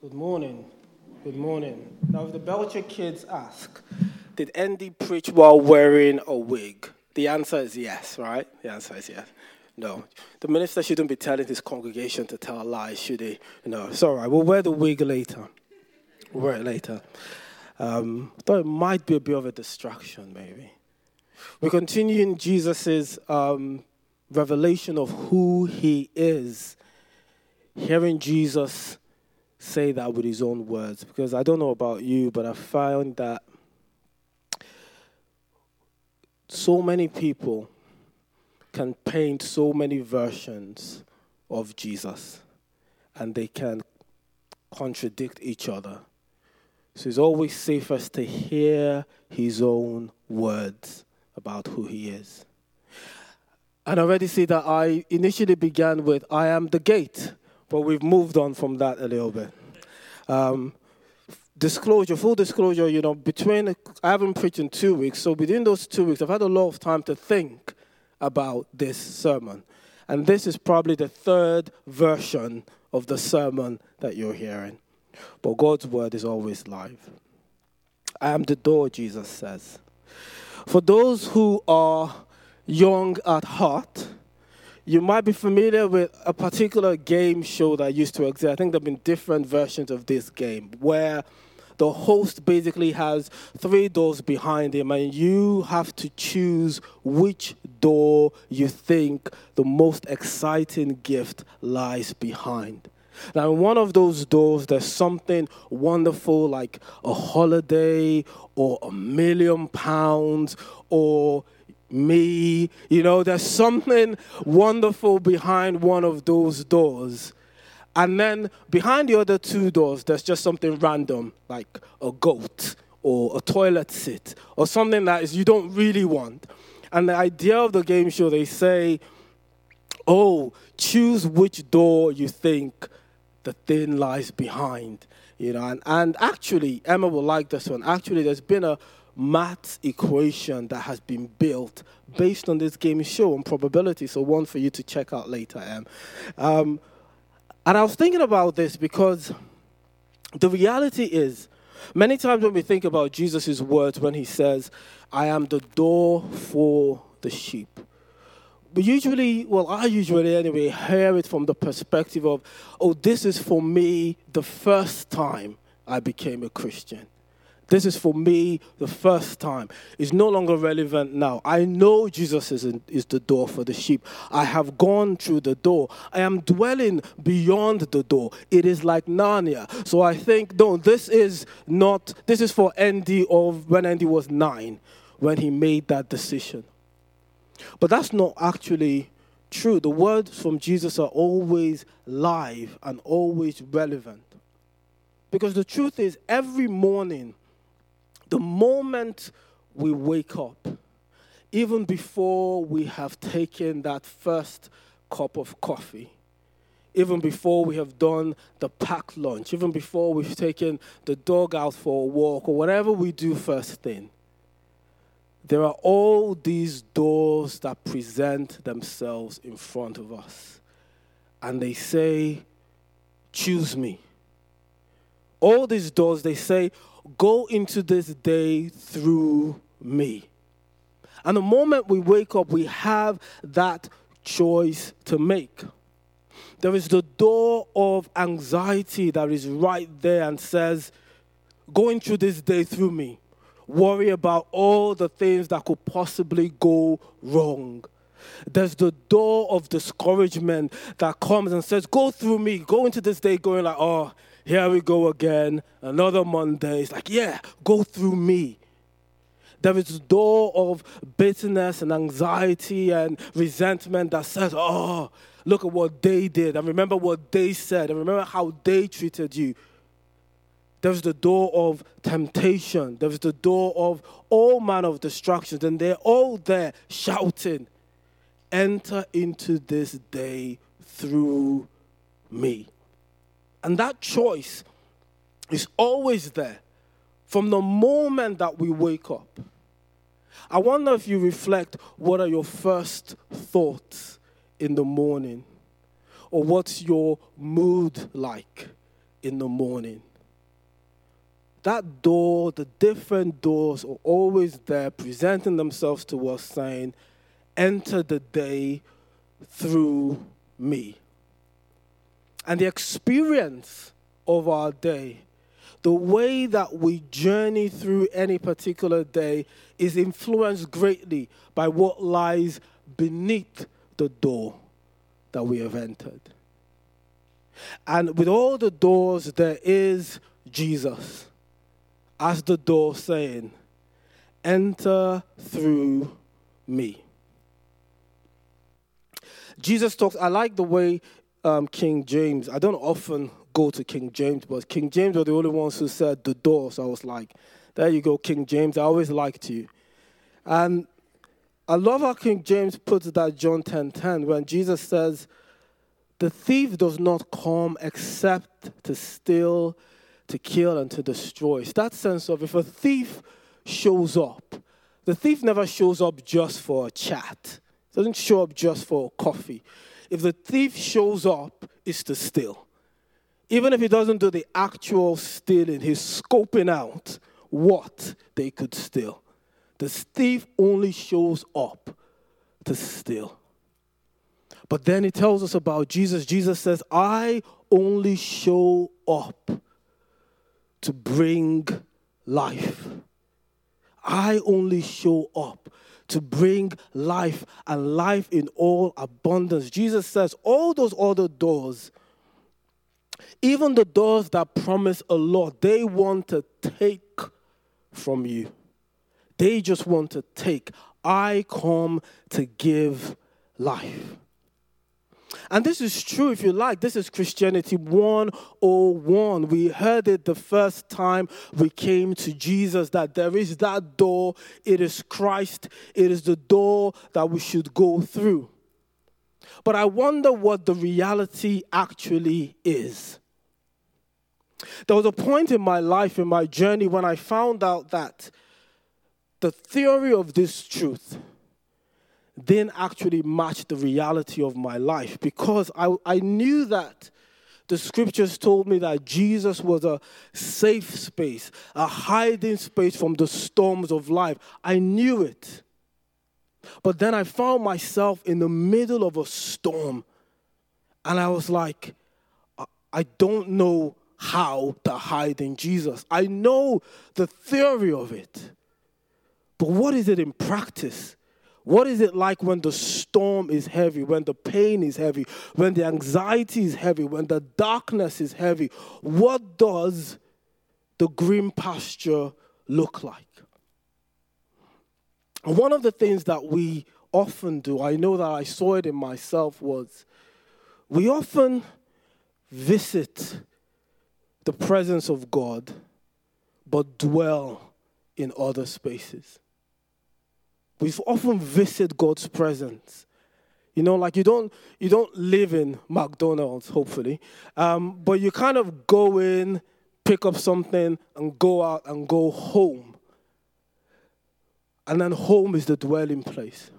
Good morning. Good morning. Now, if the Belcher kids ask, did Andy preach while wearing a wig? The answer is yes, right? The answer is yes. No. The minister shouldn't be telling his congregation to tell lies, should he? No, it's all right. We'll wear the wig later. We'll wear it later. Um, thought it might be a bit of a distraction, maybe. We continue in Jesus' um, revelation of who he is. Hearing Jesus say that with his own words because I don't know about you, but I found that so many people can paint so many versions of Jesus and they can contradict each other. So it's always safest to hear his own words about who he is. And I already see that I initially began with, I am the gate. But we've moved on from that a little bit. Um, disclosure, full disclosure, you know, between, I haven't preached in two weeks, so within those two weeks, I've had a lot of time to think about this sermon. And this is probably the third version of the sermon that you're hearing. But God's word is always live. I am the door, Jesus says. For those who are young at heart, you might be familiar with a particular game show that used to exist. I think there have been different versions of this game where the host basically has three doors behind him, and you have to choose which door you think the most exciting gift lies behind. Now, in one of those doors, there's something wonderful like a holiday or a million pounds or me. You know, there's something wonderful behind one of those doors. And then behind the other two doors, there's just something random, like a goat or a toilet seat or something that is you don't really want. And the idea of the game show, they say, oh, choose which door you think the thing lies behind. You know, and, and actually, Emma will like this one. Actually, there's been a math equation that has been built based on this game show and probability. So one for you to check out later, Em. Um, and I was thinking about this because the reality is, many times when we think about Jesus' words when he says, I am the door for the sheep, we usually, well, I usually anyway, hear it from the perspective of, oh, this is for me the first time I became a Christian. This is for me the first time. It's no longer relevant now. I know Jesus is, in, is the door for the sheep. I have gone through the door. I am dwelling beyond the door. It is like Narnia. So I think, no, this is not, this is for Andy of when Andy was nine, when he made that decision. But that's not actually true. The words from Jesus are always live and always relevant. Because the truth is, every morning, the moment we wake up, even before we have taken that first cup of coffee, even before we have done the packed lunch, even before we've taken the dog out for a walk, or whatever we do first thing, there are all these doors that present themselves in front of us. And they say, Choose me. All these doors, they say, go into this day through me. And the moment we wake up, we have that choice to make. There is the door of anxiety that is right there and says, Going through this day through me, worry about all the things that could possibly go wrong. There's the door of discouragement that comes and says, Go through me, go into this day going like, Oh, here we go again, another Monday. It's like, yeah, go through me. There is a door of bitterness and anxiety and resentment that says, oh, look at what they did, and remember what they said, and remember how they treated you. There's the door of temptation. There's the door of all manner of distractions, and they're all there shouting, Enter into this day through me. And that choice is always there from the moment that we wake up. I wonder if you reflect what are your first thoughts in the morning? Or what's your mood like in the morning. That door, the different doors are always there, presenting themselves to us, saying, Enter the day through me. And the experience of our day, the way that we journey through any particular day, is influenced greatly by what lies beneath the door that we have entered. And with all the doors, there is Jesus as the door saying, Enter through me. Jesus talks, I like the way um, King James, I don't often go to King James, but King James were the only ones who said the door. So I was like, there you go, King James. I always liked you. And I love how King James puts that John 10 10 when Jesus says, The thief does not come except to steal, to kill, and to destroy. It's that sense of if a thief shows up, the thief never shows up just for a chat, doesn't show up just for coffee. If the thief shows up, it's to steal. Even if he doesn't do the actual stealing, he's scoping out what they could steal. The thief only shows up to steal. But then he tells us about Jesus. Jesus says, I only show up to bring life. I only show up to bring life and life in all abundance. Jesus says, all those other doors, even the doors that promise a lot, they want to take from you. They just want to take. I come to give life. And this is true, if you like. This is Christianity 101. We heard it the first time we came to Jesus that there is that door. It is Christ. It is the door that we should go through. But I wonder what the reality actually is. There was a point in my life, in my journey, when I found out that the theory of this truth didn't actually match the reality of my life because I, I knew that the scriptures told me that Jesus was a safe space, a hiding space from the storms of life. I knew it. But then I found myself in the middle of a storm. And I was like, I don't know how to hide in Jesus. I know the theory of it. But what is it in practice? What is it like when the storm is heavy, when the pain is heavy, when the anxiety is heavy, when the darkness is heavy? What does the green pasture look like? And one of the things that we often do, I know that I saw it in myself, was we often visit the presence of God but dwell in other spaces. We often visit God's presence. You know, like you don't you don't live in McDonald's, hopefully, um, but you kind of go in, pick up something, and go out and go home. And then home is the dwelling place.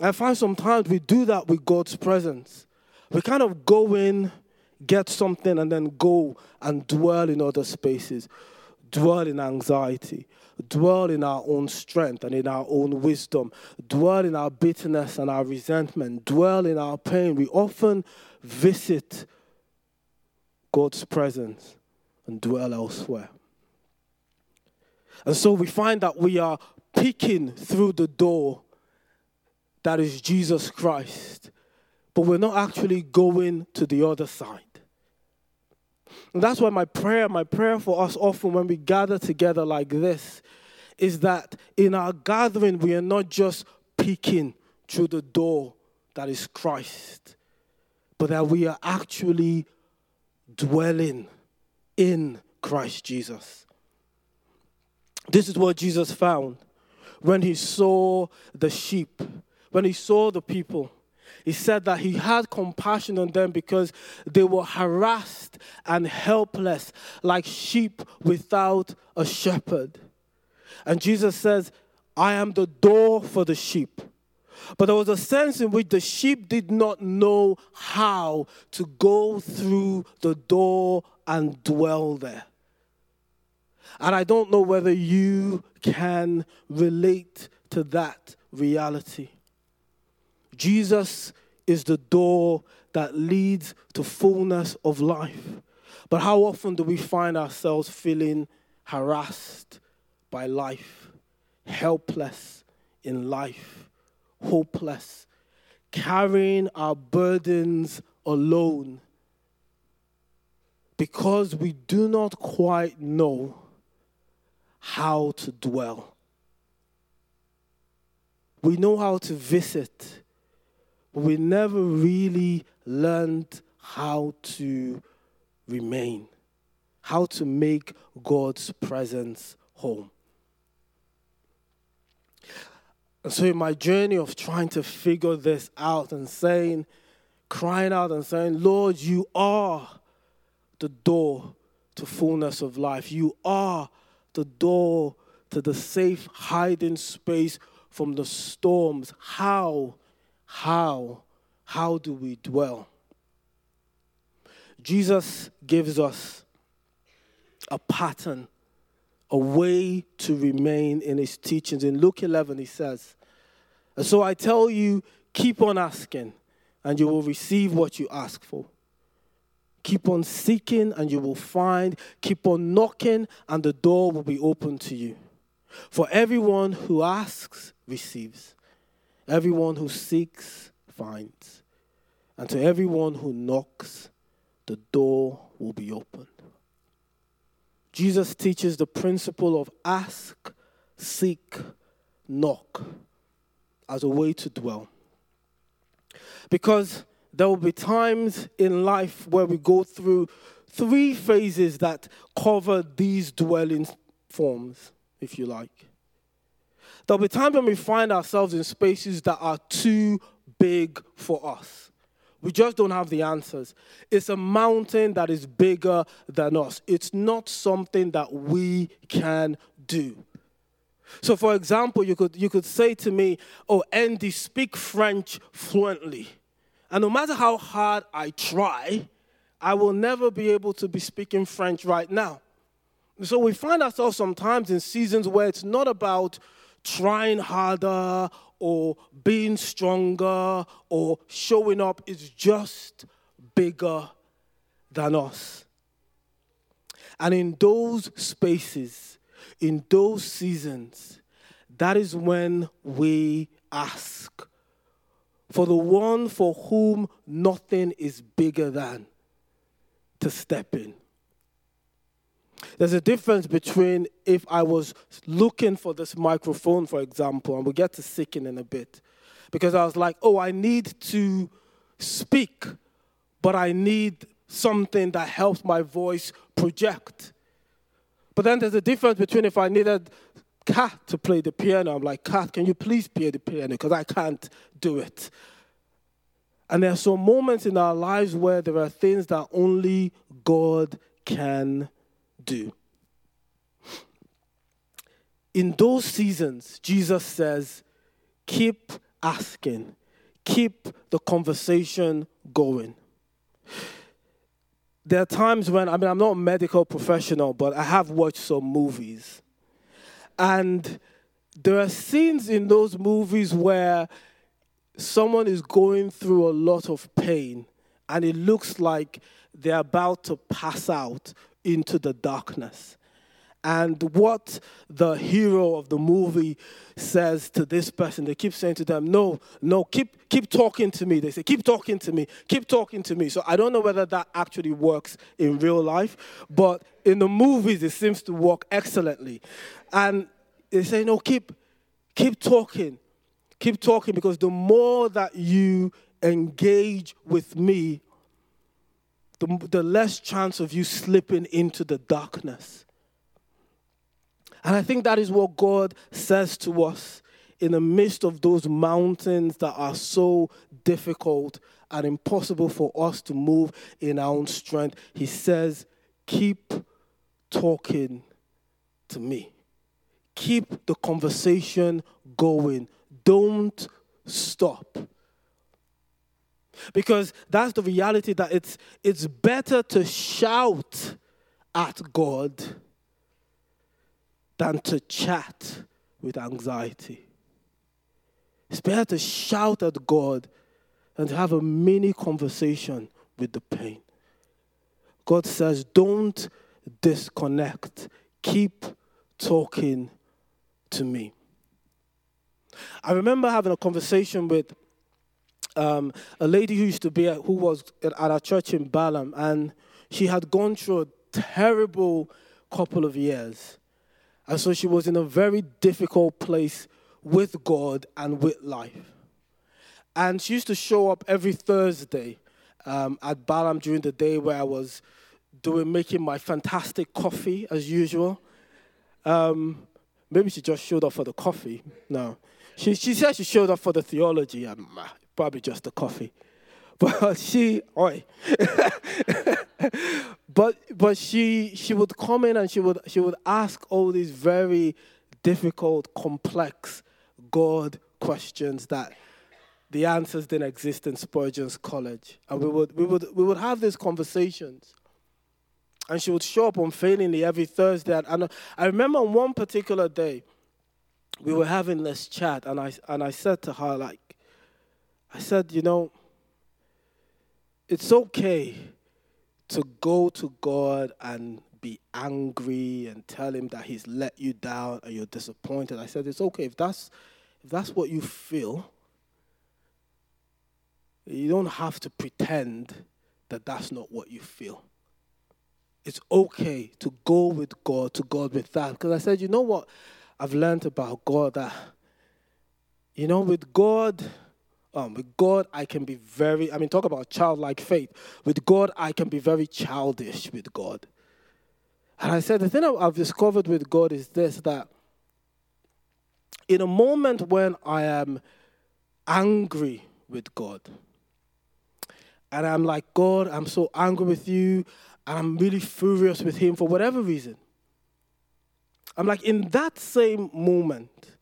I find sometimes we do that with God's presence. We kind of go in, get something, and then go and dwell in other spaces, dwell in anxiety, dwell in our own strength and in our own wisdom, dwell in our bitterness and our resentment, dwell in our pain. We often visit God's presence and dwell elsewhere. And so we find that we are peeking through the door that is Jesus Christ, but we're not actually going to the other side. And that's why my prayer, my prayer for us often when we gather together like this, is that in our gathering, we are not just peeking through the door that is Christ, but that we are actually dwelling in Christ Jesus. This is what Jesus found when he saw the sheep, when he saw the people he said that he had compassion on them because they were harassed and helpless like sheep without a shepherd. And Jesus says, I am the door for the sheep. But there was a sense in which the sheep did not know how to go through the door and dwell there. And I don't know whether you can relate to that reality. Jesus is the door that leads to fullness of life. But how often do we find ourselves feeling harassed by life, helpless in life, hopeless, carrying our burdens alone because we do not quite know how to dwell. We know how to visit, we never really learned how to remain, how to make God's presence home. And so, in my journey of trying to figure this out and saying, crying out and saying, Lord, you are the door to fullness of life. You are the door to the safe hiding space from the storms. How, how, how do we dwell? Jesus gives us a pattern, a way to remain in his teachings. In Luke 11, he says, And so I tell you, keep on asking, and you will receive what you ask for. Keep on seeking and you will find. Keep on knocking and the door will be open to you. For everyone who asks receives, everyone who seeks finds, and to everyone who knocks, the door will be opened. Jesus teaches the principle of ask, seek, knock as a way to dwell. Because there will be times in life where we go through three phases that cover these dwelling forms, if you like. There'll be times when we find ourselves in spaces that are too big for us. We just don't have the answers. It's a mountain that is bigger than us. It's not something that we can do. So, for example, you could, you could say to me, Oh, Andy, speak French fluently. And no matter how hard I try, I will never be able to be speaking French right now. So we find ourselves sometimes in seasons where it's not about trying harder or being stronger or showing up, is just bigger than us. And in those spaces, in those seasons, that is when we ask for the one for whom nothing is bigger than to step in. There's a difference between if I was looking for this microphone, for example, and we'll get to seeking in a bit, because I was like, oh, I need to speak, but I need something that helps my voice project. But then there's a difference between if I needed Kat to play the piano. I'm like, Kat, can you please play the piano? Because I can't do it. And there are some moments in our lives where there are things that only God can do. In those seasons, Jesus says, keep asking, keep the conversation going. There are times when, I mean, I'm not a medical professional, but I have watched some movies. And there are scenes in those movies where someone is going through a lot of pain and it looks like they're about to pass out into the darkness. And what the hero of the movie says to this person, they keep saying to them, No, no, keep, keep talking to me. They say, Keep talking to me, keep talking to me. So I don't know whether that actually works in real life, but in the movies, it seems to work excellently. And they say, no, keep, keep talking. Keep talking because the more that you engage with me, the, the less chance of you slipping into the darkness. And I think that is what God says to us in the midst of those mountains that are so difficult and impossible for us to move in our own strength. He says, Keep talking to me keep the conversation going. Don't stop. Because that's the reality that it's, it's better to shout at God than to chat with anxiety. It's better to shout at God and to have a mini conversation with the pain. God says, don't disconnect, keep talking to me. I remember having a conversation with um, a lady who used to be at, who was at our church in Balham, and she had gone through a terrible couple of years. And so she was in a very difficult place with God and with life. And she used to show up every Thursday um, at Balham during the day where I was doing making my fantastic coffee as usual. Um, maybe she just showed up for the coffee. No. She, she said she showed up for the theology. Um, probably just the coffee. But she, oi. but but she she would come in and she would she would ask all these very difficult, complex God questions that the answers didn't exist in Spurgeon's college. And we would we would we would have these conversations. And she would show up unfailingly every Thursday. And, I remember on one particular day, we were having this chat, and I and I said to her, like, I said, you know, it's okay to go to God and be angry and tell him that he's let you down and you're disappointed. I said it's okay if that's if that's what you feel. You don't have to pretend that that's not what you feel. It's okay to go with God, to God with that. Because I said, you know what I've learned about God that, you know, with God, um, with God, I can be very, I mean, talk about childlike faith. With God, I can be very childish with God. And I said, the thing I've discovered with God is this that in a moment when I am angry with God, and I'm like, God, I'm so angry with you, and I'm really furious with Him for whatever reason. I'm like, in that same moment,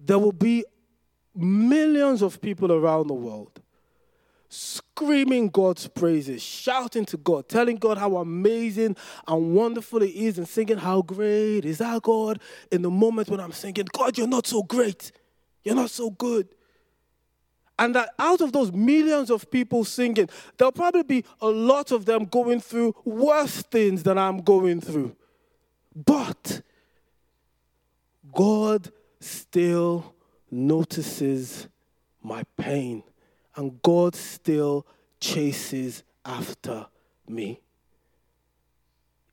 there will be millions of people around the world screaming God's praises, shouting to God, telling God how amazing and wonderful He is, and singing, How great is our God in the moment when I'm singing, God, you're not so great, you're not so good. And that out of those millions of people singing, there'll probably be a lot of them going through worse things than I'm going through. But God still notices my pain, and God still chases after me.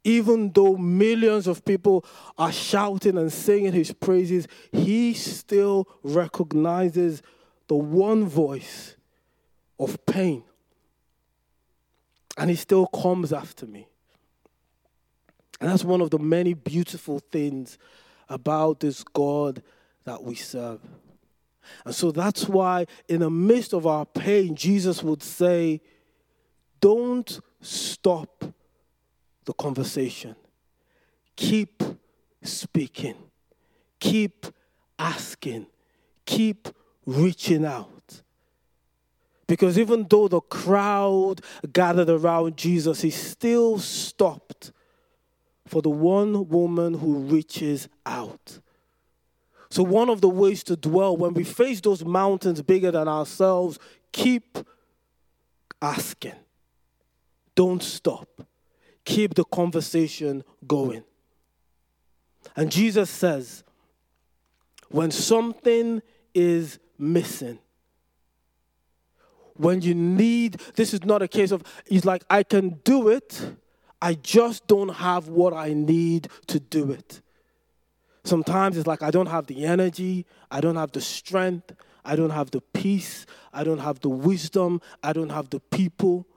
Even though millions of people are shouting and singing his praises, he still recognizes the one voice of pain. And he still comes after me. And that's one of the many beautiful things about this God that we serve. And so that's why, in the midst of our pain, Jesus would say, Don't stop the conversation. Keep speaking. Keep asking. Keep reaching out. Because even though the crowd gathered around Jesus, he still stopped for the one woman who reaches out. So, one of the ways to dwell when we face those mountains bigger than ourselves, keep asking. Don't stop. Keep the conversation going. And Jesus says, when something is missing, when you need, this is not a case of, he's like, I can do it, I just don't have what I need to do it. Sometimes it's like I don't have the energy, I don't have the strength, I don't have the peace, I don't have the wisdom, I don't have the people.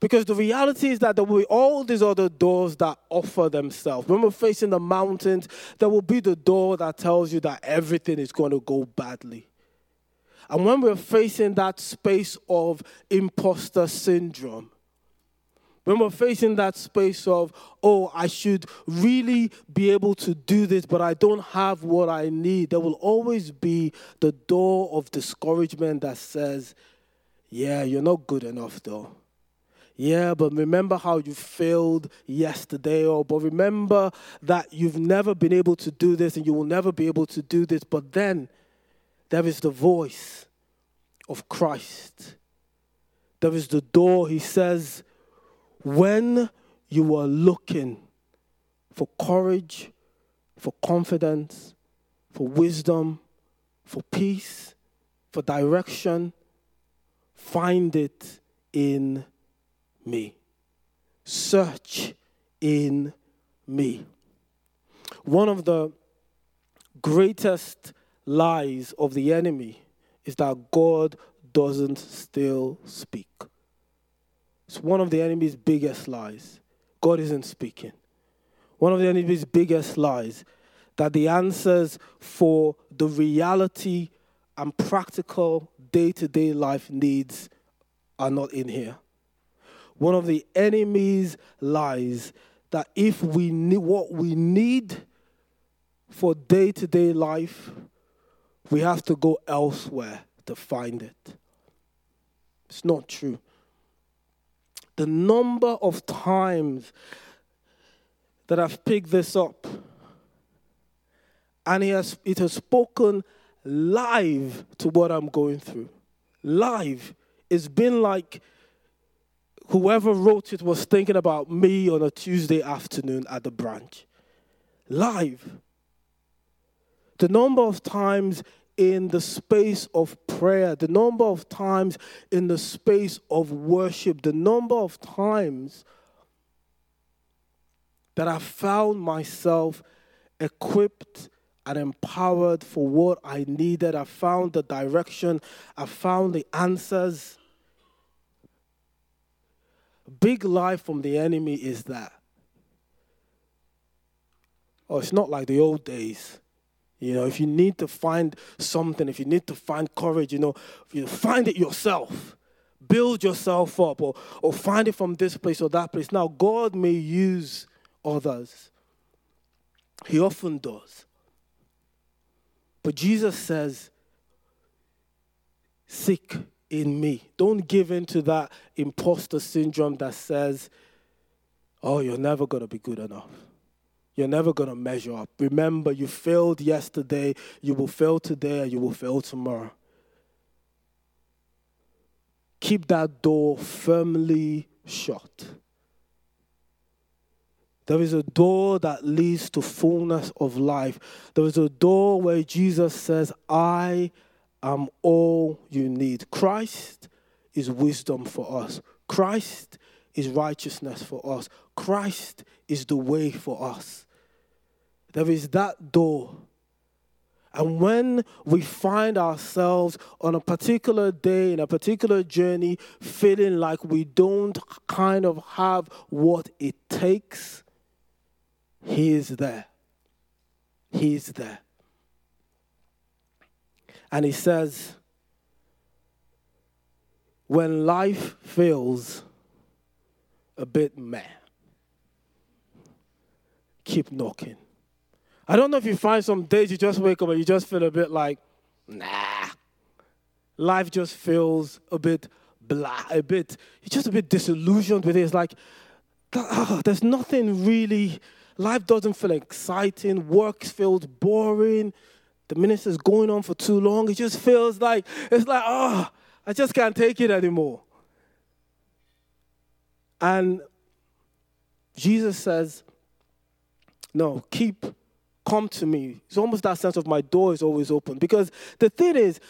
Because the reality is that there will be all these other doors that offer themselves. When we're facing the mountains, there will be the door that tells you that everything is going to go badly. And when we're facing that space of imposter syndrome, when we're facing that space of, oh, I should really be able to do this, but I don't have what I need, there will always be the door of discouragement that says, yeah, you're not good enough though. Yeah, but remember how you failed yesterday, or but remember that you've never been able to do this and you will never be able to do this. But then there is the voice of Christ. There is the door. He says, when you are looking for courage, for confidence, for wisdom, for peace, for direction, find it in me. Search in me. One of the greatest lies of the enemy is that God doesn't still speak. It's one of the enemy's biggest lies. God isn't speaking. One of the enemy's biggest lies that the answers for the reality and practical day to day life needs are not in here. One of the enemy's lies that if we need what we need for day to day life, we have to go elsewhere to find it. It's not true the number of times that I've picked this up and it has, it has spoken live to what I'm going through. Live. It's been like whoever wrote it was thinking about me on a Tuesday afternoon at the branch. Live. The number of times in the space of prayer, the number of times in the space of worship, the number of times that I found myself equipped and empowered for what I needed. I found the direction, I found the answers. Big lie from the enemy is that. Oh, it's not like the old days. You know, if you need to find something, if you need to find courage, you know, you find it yourself. Build yourself up or, or find it from this place or that place. Now, God may use others. He often does. But Jesus says, Seek in me. Don't give in to that imposter syndrome that says, Oh, you're never going to be good enough. You're never going to measure up. Remember, you failed yesterday, you will fail today, and you will fail tomorrow. Keep that door firmly shut. There is a door that leads to fullness of life. There is a door where Jesus says, I am all you need. Christ is wisdom for us. Christ is righteousness for us. Christ is the way for us. There is that door. And when we find ourselves on a particular day, in a particular journey, feeling like we don't kind of have what it takes, He is there. He is there. And He says, when life feels a bit meh, keep knocking. I don't know if you find some days you just wake up and you just feel a bit like, nah. Life just feels a bit blah, a bit, you're just a bit disillusioned with it. It's like, oh, there's nothing really, life doesn't feel exciting, work feels boring, the minister's going on for too long. It just feels like, it's like, oh, I just can't take it anymore. And Jesus says, no, keep, come to me. It's almost that sense of my door is always open. Because the thing is,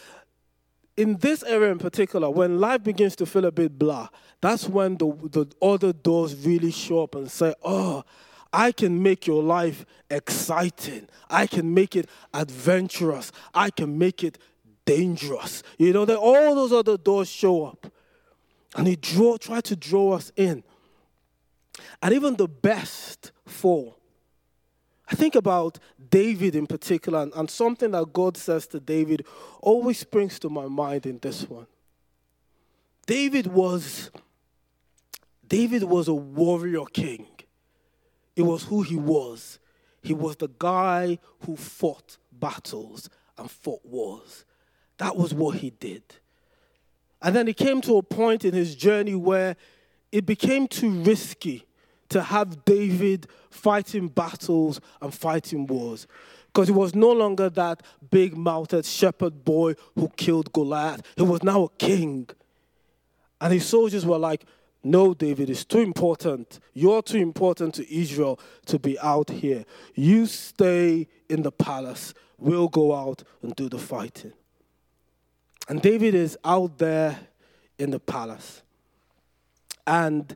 in this area in particular, when life begins to feel a bit blah, that's when the, the other doors really show up and say, oh, I can make your life exciting. I can make it adventurous. I can make it dangerous. You know, that all those other doors show up. And he draw, try to draw us in. And even the best fall. I think about David in particular, and, and something that God says to David always springs to my mind in this one. David was David was a warrior king. It was who he was. He was the guy who fought battles and fought wars. That was what he did. And then he came to a point in his journey where it became too risky to have David fighting battles and fighting wars. Because he was no longer that big mouthed shepherd boy who killed Goliath. He was now a king. And his soldiers were like, No, David, it's too important. You're too important to Israel to be out here. You stay in the palace. We'll go out and do the fighting. And David is out there in the palace. And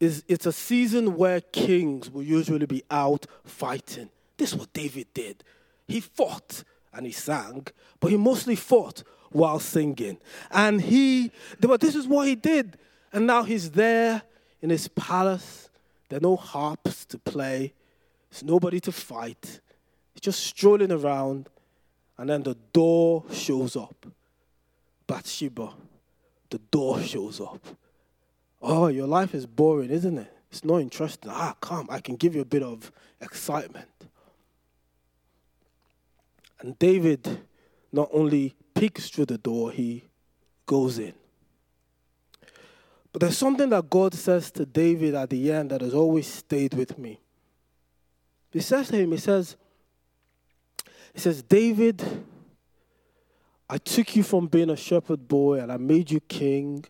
it's a season where kings will usually be out fighting. This is what David did. He fought and he sang, but he mostly fought while singing. And he, but this is what he did. And now he's there in his palace. There are no harps to play, there's nobody to fight. He's just strolling around, and then the door shows up. Bathsheba, the door shows up. Oh, your life is boring, isn't it? It's not interesting. Ah, come, I can give you a bit of excitement. And David not only peeks through the door, he goes in. But there's something that God says to David at the end that has always stayed with me. He says to him, He says, He says, David, I took you from being a shepherd boy and I made you king.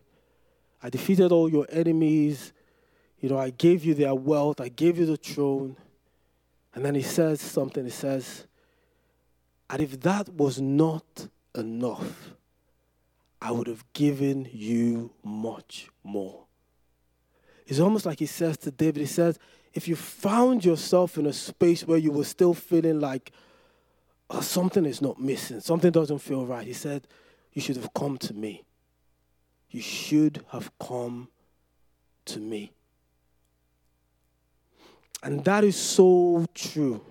I defeated all your enemies. You know, I gave you their wealth, I gave you the throne. And then he says something. He says, And if that was not enough, I would have given you much more. It's almost like he says to David, he says, if you found yourself in a space where you were still feeling like oh, something is not missing, something doesn't feel right, he said, you should have come to me. You should have come to me. And that is so true.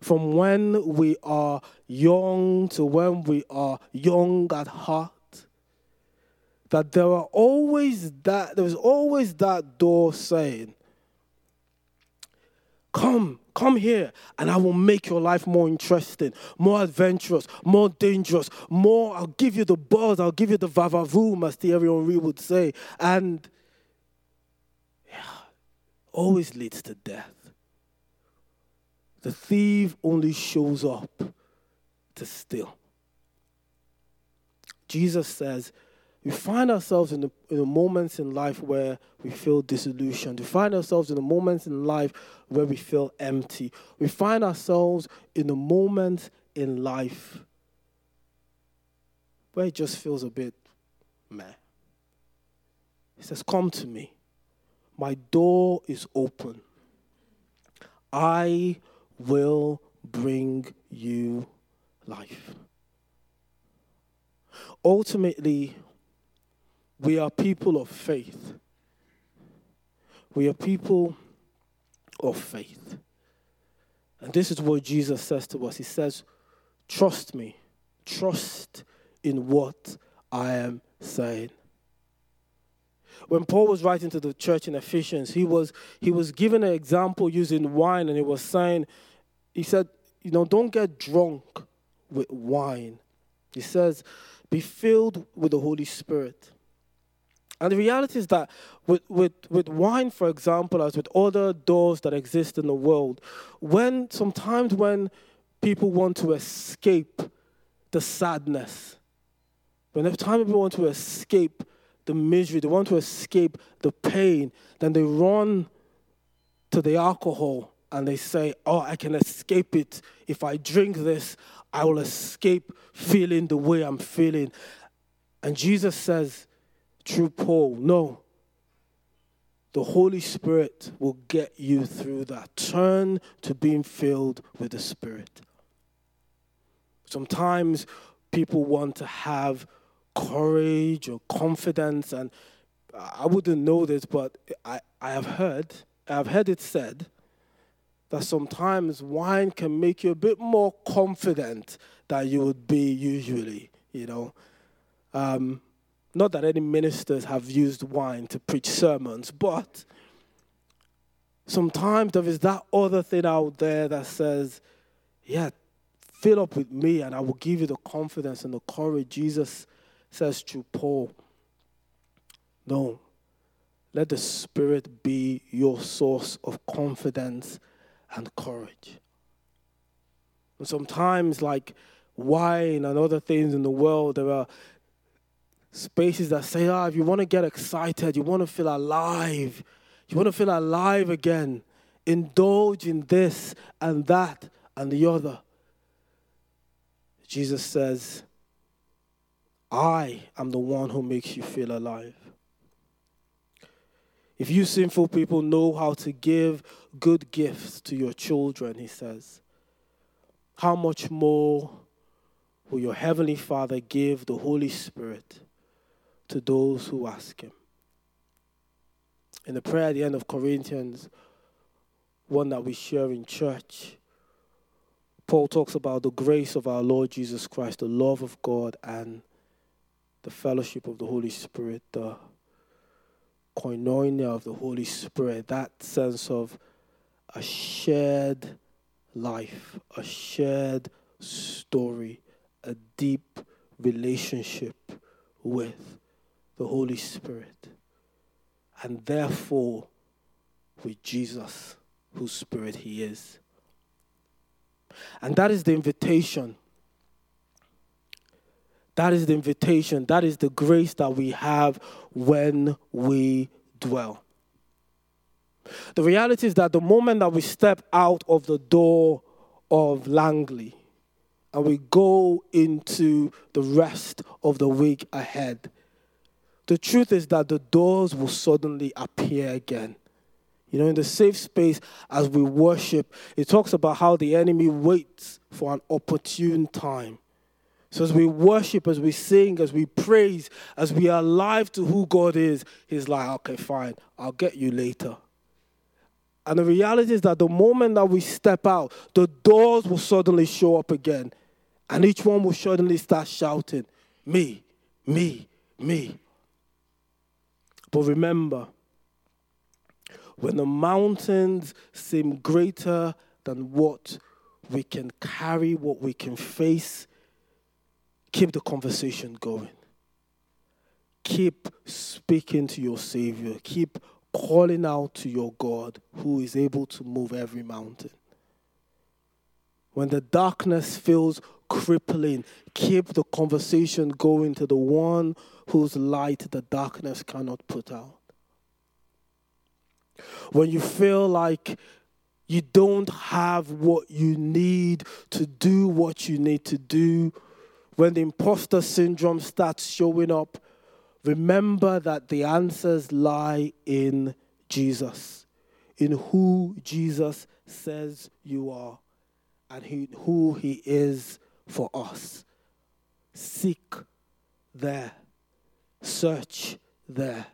From when we are young to when we are young at heart, that there are always that there is always that door saying, Come, come here, and I will make your life more interesting, more adventurous, more dangerous, more. I'll give you the buzz, I'll give you the vavavoom, as Thierry Henry would say. And yeah, always leads to death. The thief only shows up to steal. Jesus says, we find ourselves in the, in the moments in life where we feel disillusioned. We find ourselves in the moments in life where we feel empty. We find ourselves in the moments in life where it just feels a bit meh. He says, Come to me. My door is open. I will bring you life. Ultimately, we are people of faith. We are people of faith. And this is what Jesus says to us. He says, Trust me, trust in what I am saying. When Paul was writing to the church in Ephesians, he was, he was given an example using wine, and he was saying, He said, You know, don't get drunk with wine. He says, Be filled with the Holy Spirit. And the reality is that with, with, with wine, for example, as with other doors that exist in the world, when sometimes when people want to escape the sadness, when the time people want to escape the misery, they want to escape the pain, then they run to the alcohol and they say, Oh, I can escape it. If I drink this, I will escape feeling the way I'm feeling. And Jesus says, through Paul. No. The Holy Spirit will get you through that. Turn to being filled with the Spirit. Sometimes people want to have courage or confidence, and I wouldn't know this, but I, I have heard, I've heard it said that sometimes wine can make you a bit more confident than you would be usually, you know. Um, Not that any ministers have used wine to preach sermons, but sometimes there is that other thing out there that says, yeah, fill up with me and I will give you the confidence and the courage. Jesus says to Paul, no, let the Spirit be your source of confidence and courage. And sometimes, like wine and other things in the world, there are spaces that say, ah, if you want to get excited, you want to feel alive, you want to feel alive again, indulge in this and that and the other. Jesus says, I am the one who makes you feel alive. If you sinful people know how to give good gifts to your children, he says, how much more will your Heavenly Father give the Holy Spirit to those who ask Him? In the prayer at the end of Corinthians, one that we share in church, Paul talks about the grace of our Lord Jesus Christ, the love of God, and the fellowship of the Holy Spirit, the koinonia of the Holy Spirit, that sense of a shared life, a shared story, a deep relationship with the Holy Spirit. And therefore, with Jesus, whose Spirit He is. And that is the invitation. That is the invitation. That is the grace that we have when we dwell. The reality is that the moment that we step out of the door of Langley and we go into the rest of the week ahead, the truth is that the doors will suddenly appear again. You know, in the safe space as we worship, it talks about how the enemy waits for an opportune time so as we worship, as we sing, as we praise, as we are alive to who God is, He's like, okay, fine, I'll get you later. And the reality is that the moment that we step out, the doors will suddenly show up again. And each one will suddenly start shouting, Me, me, me. But remember, when the mountains seem greater than what we can carry, what we can face, Keep the conversation going. Keep speaking to your Savior. Keep calling out to your God who is able to move every mountain. When the darkness feels crippling, keep the conversation going to the one whose light the darkness cannot put out. When you feel like you don't have what you need to do what you need to do, when the imposter syndrome starts showing up, remember that the answers lie in Jesus, in who Jesus says you are, and who he is for us. Seek there, search there.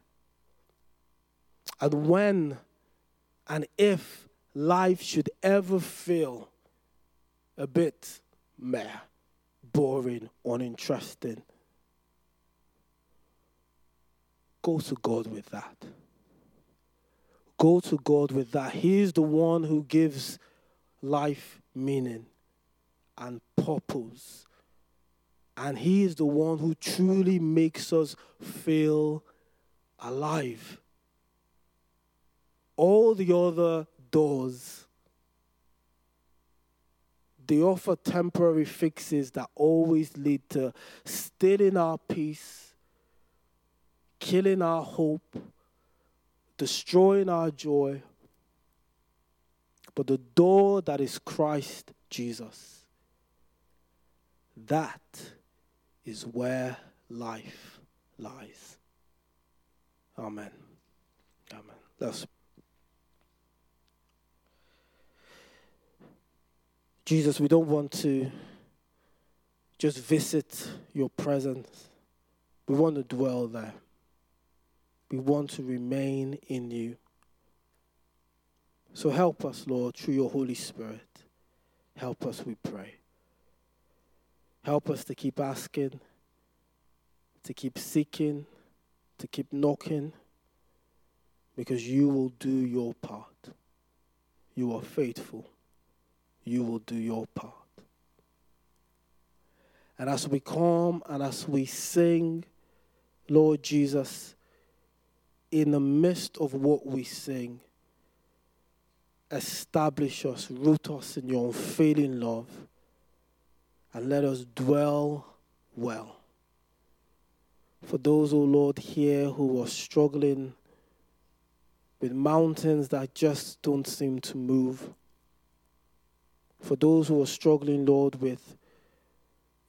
And when and if life should ever feel a bit meh, boring, uninteresting. Go to God with that. Go to God with that. He is the one who gives life meaning and purpose. And He is the one who truly makes us feel alive. All the other doors they offer temporary fixes that always lead to stealing our peace, killing our hope, destroying our joy. But the door that is Christ Jesus, that is where life lies. Amen. Amen. Let's Jesus, we don't want to just visit your presence. We want to dwell there. We want to remain in you. So help us, Lord, through your Holy Spirit. Help us, we pray. Help us to keep asking, to keep seeking, to keep knocking because you will do your part. You are faithful. You will do your part. And as we come and as we sing, Lord Jesus, in the midst of what we sing, establish us, root us in your unfailing love, and let us dwell well. For those, O oh Lord, here who are struggling with mountains that just don't seem to move, for those who are struggling, Lord, with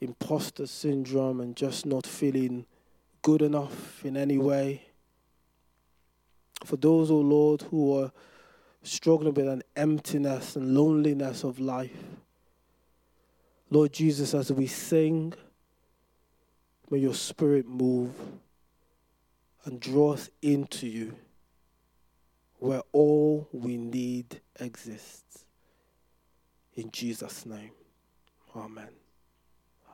imposter syndrome and just not feeling good enough in any way, for those, O oh Lord, who are struggling with an emptiness and loneliness of life. Lord Jesus, as we sing, may your spirit move and draw us into you where all we need exists. In Jesus' name, amen.